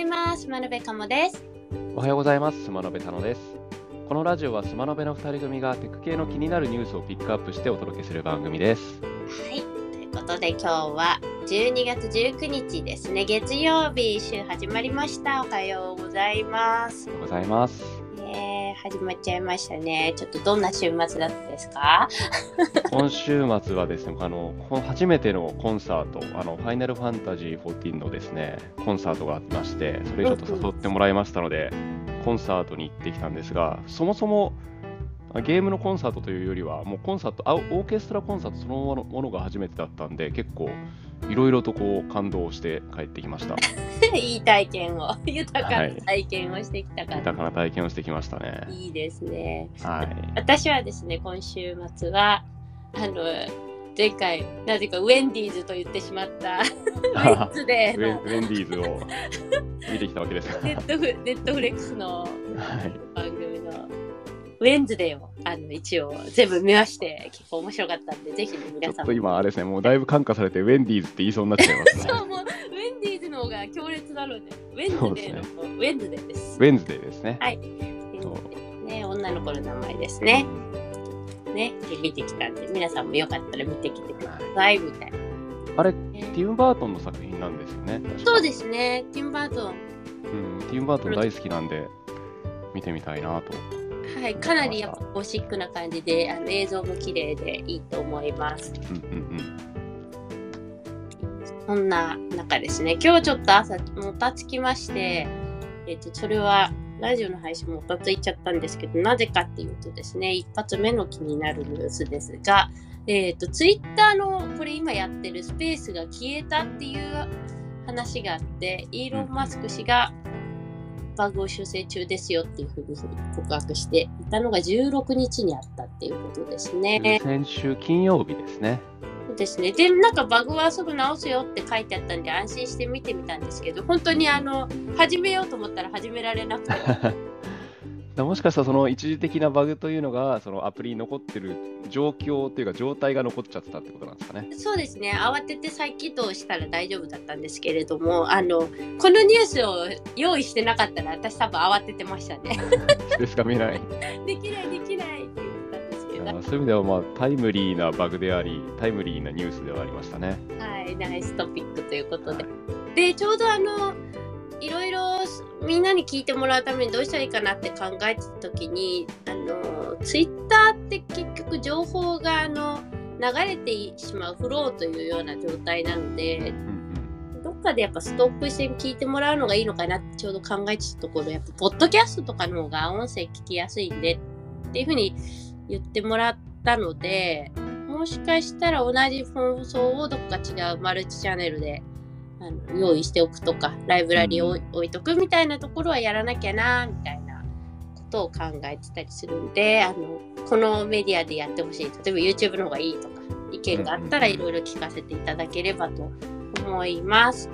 います。真鍋かもです。おはようございます。スマノベタノです。このラジオはスマノベの2人組がテク系の気になるニュースをピックアップしてお届けする番組です。はい。ということで今日は12月19日ですね。月曜日週始まりました。おはようございますお。はようございます。始まっちゃいましたね。ちょっとどんな週末だったですか？今週末はですね、あの初めてのコンサート、あのファイナルファンタジー14のですね、コンサートがありまして、それちょっと誘ってもらいましたので、コンサートに行ってきたんですが、そもそもゲームのコンサートというよりは、もうコンサート、あオーケストラコンサートそのものが初めてだったんで、結構いろいろとこう感動して帰ってきました。いい体験を、豊かな体験をしてきたから、豊かな体験をしてきましたね。いいですね。はい。私はですね、今週末は、あの、前回、なぜかウェンディーズと言ってしまった、ウェンズデーのウェンディーズを見てきたわけですが。ネットフネットフレックスのはい。ウェンズデーをあの一応全部見まして結構面白かったんでぜひねちょ皆さん。っと今、あれですね、もうだいぶ感化されて、ウェンディーズって言いそうになっちゃいますね。そうもうウェンディーズの方が強烈なのでウェンズデーの方、ウェンズデーです。ウェンズデーですね。はい。ね女の子の名前ですね。ねで見てきたんで皆さんもよかったら見てきてくださいみたいな、あれ、ねティム・バートンの作品なんですよね。そうですね。ティム・バートン。うん、ティム・バートン大好きなんで、見てみたいなと。はいかなりやっぱゴシックな感じであの映像も綺麗でいいと思います。うんうん。そんな中ですね、今日ちょっと朝もたつきまして、えっ、と、それはラジオの配信もたついちゃったんですけど、なぜかっていうとですね、一発目の気になるニュースですが、えっ、と、ツイッターのこれ今やってるスペースが消えたっていう話があって、イーロン・マスク氏がバグを修正中ですよっていうふうに告白していたのが16日にあったっていうことですうん。ね。先週金曜日ですね。ですね。で、なんかバグはすぐ直すよって書いてあったんで安心して見てみたんですけど、本当にあの、始めようと思ったら始められなくて、もしかしたらその一時的なバグというのが、そのアプリに残ってる状況というか、状態が残っちゃってたってことなんですかね。そうですね。慌てて再起動したら大丈夫だったんですけれども、あの、このニュースを用意してなかったら私多分慌ててましたね。でしか見ない。できない、できないって言ったんですけど、そういう意味では、まあ、タイムリーなバグであり、タイムリーなニュースではありましたね。はい、ナイストピックということでは。で、ちょうどあの、みんなに聞いてもらうためにどうしたらいいかなって考えてた時に、あの、ツイッターって結局情報があの、流れてしまうフローというような状態なので、どっかでやっぱストップして聞いてもらうのがいいのかなってちょうど考えてたところ、やっぱポッドキャストとかの方が音声聞きやすいんでっていうふうに言ってもらったので、もしかしたら同じ放送をどっか違うマルチチャンネルであの用意しておくとか、ライブラリを置いとくみたいなところはやらなきゃな、みたいなことを考えてたりするんで、あの、このメディアでやってほしい。例えば YouTube の方がいいとか、意見があったらいろいろ聞かせていただければと思います。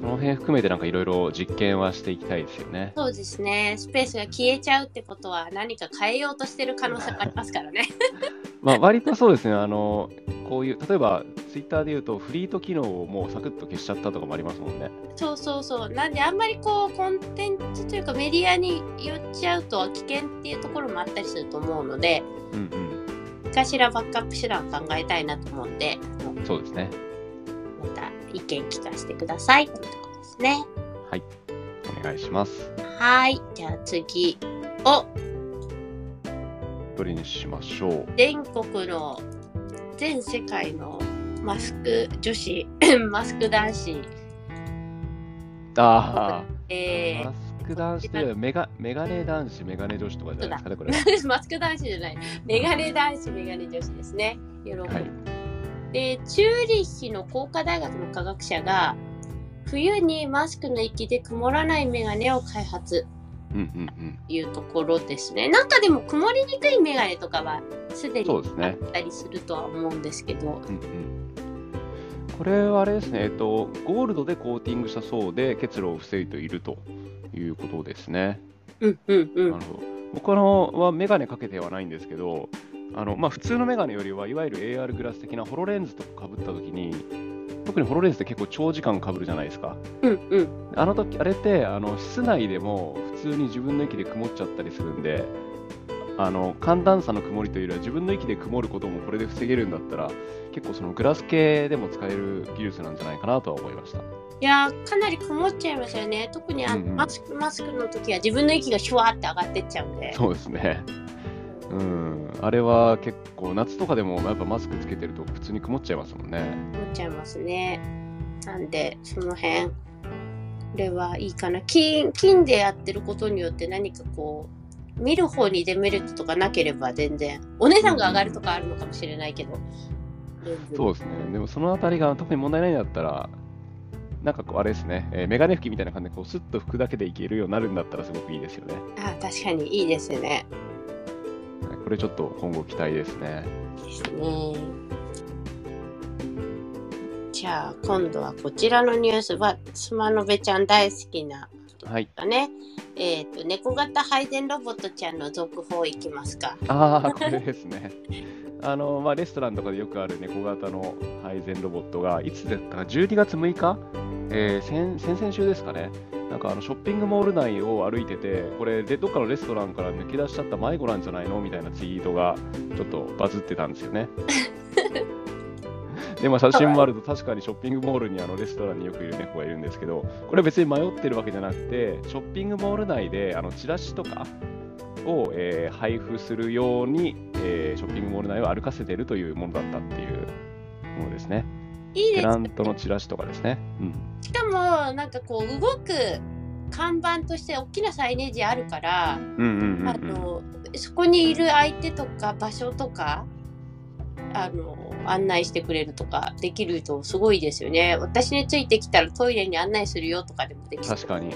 その辺含めてなんかいろいろ実験はしていきたいですよね。そうですね。スペースが消えちゃうってことは何か変えようとしてる可能性もありますからね。まあ割とそうですね、あの、こういう、例えばツイッターで言うとフリート機能をもうサクッと消しちゃったとかもありますもんね。そうそうそう。なんであんまりこうコンテンツというかメディアに寄っちゃうと危険っていうところもあったりすると思うので、うんうん。何かしらバックアップ手段を考えたいなと思うんで、そうですね。また意見聞かせてくださいというところですね。はい。お願いします。はい。じゃあ次をどれにしましょう。全国の全世界のマスク女子、マスク男子、ああ、えーマスク男子というメガメガネ男子、メガネ女子とかじゃないですかね、これ。マスク男子じゃない。メガネ男子、メガネ女子ですね。喜ぶ。はい。で、チューリッヒの工科大学の科学者が、冬にマスクの息で曇らないメガネを開発うんうんうん。というところですね。なんかでも曇りにくいメガネとかはすでにそうですねあったりするとは思うんですけど、うんうん。これはあれですね、えっと、ゴールドでコーティングした層で結露を防いでいるということですね。うんうんうんなるほど。僕はメガネかけてはないんですけど、あのまあ、普通のメガネよりはいわゆる AR グラス的なホロレンズとかかぶったときに、特にホロレンズって結構長時間かぶるじゃないですか。うんうん。あの時あれってあの室内でも普通に自分の息で曇っちゃったりするんで、あの寒暖差の曇りというよりは自分の息で曇ることもこれで防げるんだったら、結構そのグラス系でも使える技術なんじゃないかなとは思いました。いやーかなり曇っちゃいますよね。特にあの、うんうんマスクマスクの時は自分の息がシュワーって上がってっちゃうんで。そうですね。うん、あれは結構夏とかでもやっぱマスクつけてると普通に曇っちゃいますもんね。曇っちゃいますね。なんでその辺これはいいかな。金金でやってることによって何かこう見る方にデメリットとかなければ全然お値段が上がるとかあるのかもしれないけど。そうですね。でもそのあたりが特に問題ないんだったら、なんかこうあれですね、えーメガネ拭きみたいな感じでこうスッと拭くだけでいけるようになるんだったらすごくいいですよね。あ確かにいいですね。はいこれちょっと今後期待ですね。ですね。じゃあ今度はこちらのニュースはスマノベちゃん大好きなはい。だね。えっ、と猫型配膳ロボットちゃんの続報いきますか。ああ、これですね。あの、まあ、レストランとかでよくある猫型の配膳ロボットが、いつだったか、12月6日、えー先先々週ですかね。なんかあのショッピングモール内を歩いてて、これでどっかのレストランから抜け出しちゃった迷子なんじゃないの？みたいなツイートがちょっとバズってたんですよね。で、まあ、写真もあると確かにショッピングモールにあのレストランによくいる猫がいるんですけど、これは別に迷ってるわけじゃなくて、ショッピングモール内であのチラシとかを、えー配布するように、えーショッピングモール内を歩かせてるというものだったっていうものですね。いいですテナントのチラシとかですね。うん。しかもなんかこう動く看板として大きなサイネージあるから、あうん。のそこにいる相手とか場所とかあの案内してくれるとかできるとすごいですよね。私についてきたらトイレに案内するよとかでもでき確かに。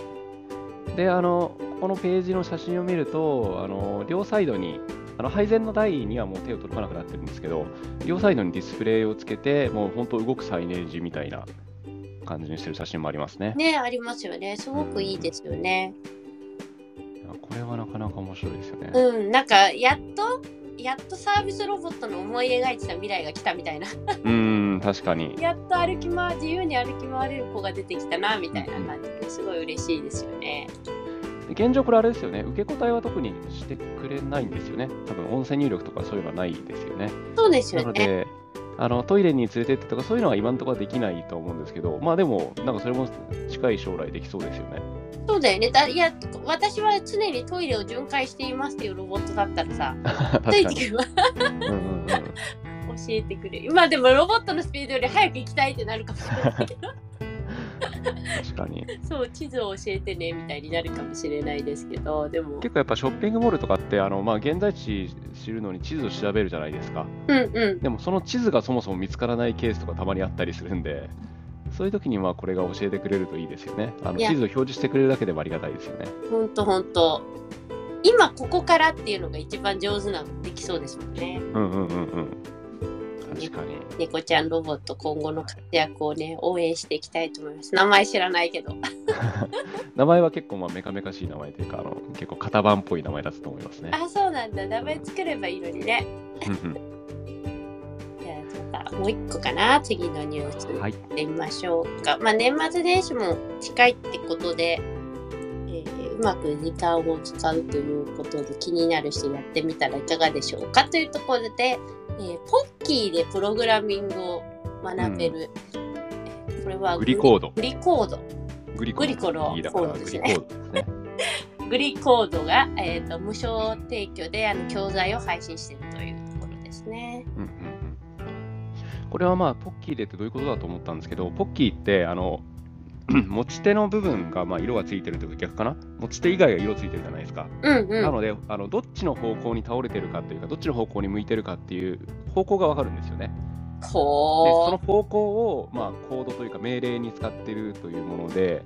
で、あの、このページの写真を見ると、あの、両サイドに、あの配膳の台にはもう手を届かなくなってるんですけど、両サイドにディスプレイをつけて、もう本当動くサイネージみたいな感じにしてる写真もありますね。ねありますよね。すごくいいですよね。これはなかなか面白いですよね。うん、なんかやっとやっとサービスロボットの思い描いてた未来が来たみたいな。うーん、確かに。やっと歩き回自由に歩き回れる子が出てきたなみたいな感じですごい嬉しいですよね。で現状これあれですよね、受け答えは特にしてくれないんですよね。多分音声入力とかそういうのはないですよね。そうですなよね。ので、あのトイレに連れてってとかそういうのは今のところはできないと思うんですけど、まあでも、なんかそれも近い将来できそうですよね。そうだよね。だいや私は常にトイレを巡回していますっていうロボットだったらさ、つ。いてくんうんうん 教えてくれる。今でもロボットのスピードより早く行きたいってなるかもしれないけど、確かに。そう地図を教えてねみたいになるかもしれないですけど、でも、結構やっぱショッピングモールとかって、あのまあ、現在地知るのに地図を調べるじゃないですか。うんうん。でもその地図がそもそも見つからないケースとかたまにあったりするんで、そういう時にはこれが教えてくれるといいですよね。あの地図を表示してくれるだけでもありがたいですよね。ほんとほんと。今ここからっていうのが一番上手なできそうですもんね。うんうんうんうん。確かに。猫ちゃんロボット今後の活躍をね応援していきたいと思います。名前知らないけど。名前は結構まあメカメカしい名前というか、あの結構型番っぽい名前だったと思いますね。あそうなんだ。名前作ればいいのにね。うんうんもう一個かな次のニュースはい。行ってみましょうか。まあ年末年始も近いってことで、えーうまく時間を使うということで気になる人やってみたらいかがでしょうかというところで、えーポッキーでプログラミングを学べる、えーこれはグリコード。グリコードグリコードですねグリコードですね。グリコードが、えー、と無償提供であの教材を配信しているというところですね。これはまあ、ポッキーでってどういうことだと思ったんですけど、ポッキーって、あの、持ち手の部分がまあ色がついてるというか逆かな？持ち手以外が色ついてるじゃないですか。うんうん。なのであの、どっちの方向に倒れてるかというか、どっちの方向に向いてるかっていう方向がわかるんですよね。でそほの方向を、まあ、コードというか命令に使ってるというもので、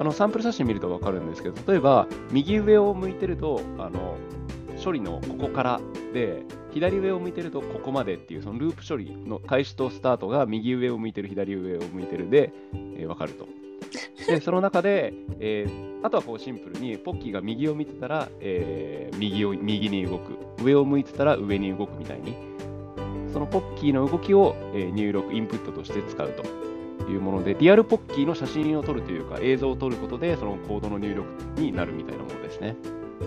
あのサンプル写真見ると分かるんですけど、例えば右上を向いてると、あの処理のここからで、左上を向いてるとここまでっていう、そのループ処理の開始とスタートが右上を向いてる、左上を向いてるで、えー分かると。で、その中で、えーあとはこうシンプルに、ポッキーが右を見てたら、えー右を右に動く、上を向いてたら上に動くみたいに、そのポッキーの動きを、えー入力、インプットとして使うというもので、リアルポッキーの写真を撮るというか、映像を撮ることで、そのコードの入力になるみたいなものですね。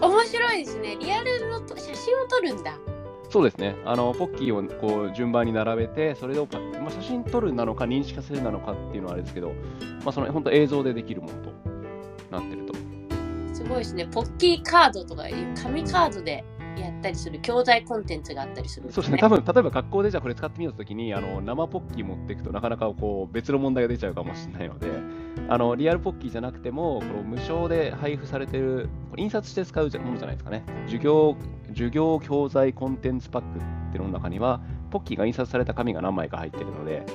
面白いですね。リアルのと写真を撮るんだ。そうですね。あのポッキーをこう順番に並べて、それを、まあ、写真撮るなのか認識するなのかっていうのはあれですけど、まあ、その本当映像でできるものとなってると。すごいですね。ポッキーカードとかいう紙カードでやったりする教材コンテンツがあったりするんそうですね。多分例えば学校でじゃあこれ使ってみようときにあの生ポッキー持っていくとなかなかこう別の問題が出ちゃうかもしれないので、あのリアルポッキーじゃなくてもこの無償で配布されてる印刷して使うものじゃないですかね。授業授業教材コンテンツパックっていうのの中にはポッキーが印刷された紙が何枚か入ってるので、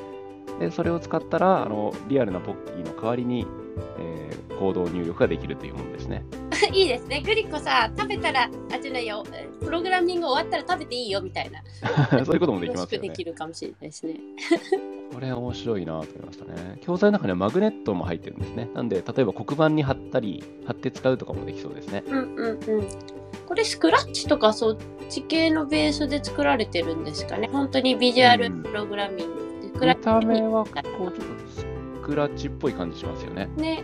でそれを使ったらあのリアルなポッキーの代わりに、えー、行動入力ができるというものですね。いいですね。グリコさ、食べたら、あ、じゃないよ、プログラミング終わったら食べていいよみたいな。そういうこともできますよね。できるかもしれないですね。これ面白いなと思いましたね。教材の中にはマグネットも入ってるんですね。なんで、例えば黒板に貼ったり、貼って使うとかもできそうですね。うんうんうん。これスクラッチとかそっち系のベースで作られてるんですかね？本当にビジュアルプログラミング。うん、見た目はこうちょっとスクラッチっぽい感じしますよね。ね。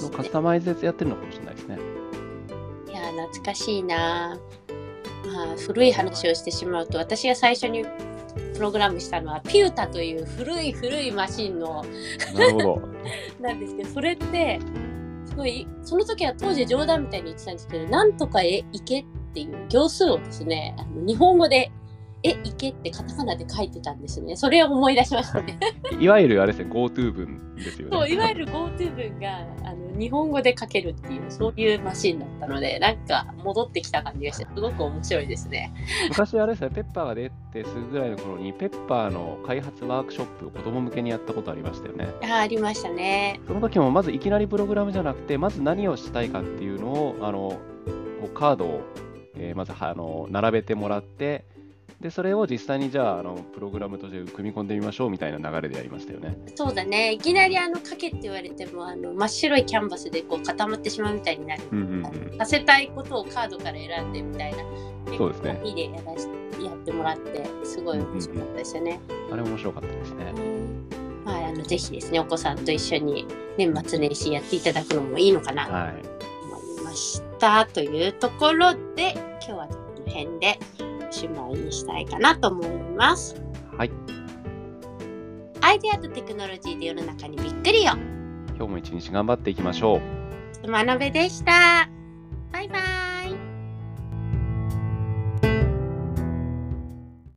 のカスタマイズやってるのかもしれないですね。いや懐かしいなまあ、古い話をしてしまうと私が最初にプログラムしたのはピュータという古い古いマシンの なんですけどそれってその時は当時冗談みたいに言ってたんですけどなんとかへ行けっていう行数をですねあの日本語でえ、行けってカタカナで書いてたんですね。それを思い出しましたね。いわゆるあれですね、GoTo 文ですよね。そう、いわゆる GoTo 文があの日本語で書けるっていう、そういうマシンだったので、なんか戻ってきた感じがして、すごく面白いですね。昔あれですね、ペッパーが出てすぐぐらいの頃に、ペッパーの開発ワークショップを子供向けにやったことありましたよね。あありましたね。その時もまずいきなりプログラムじゃなくて、まず何をしたいかっていうのを、あのカードを、えー、まずあの並べてもらって、で、それを実際にじゃあ、あのプログラムとして組み込んでみましょうみたいな流れでやりましたよね。そうだね。いきなりあの書けって言われても、あの真っ白いキャンバスでこう固まってしまうみたいになる。うんうんうん、させたいことをカードから選んでみたいな。そうですね。いでやらしやってもらって、すごい面白かったですよね。うんうん、あれ面白かったですね。まあ、あのぜひですね、お子さんと一緒に年末年始やっていただくのもいいのかなと思いました。はい、というところで、今日はこの辺で。おしまいにしたいかなと思います。はい。アイデアとテクノロジーで世の中にびっくりよ。今日も一日頑張っていきましょう。学べでした。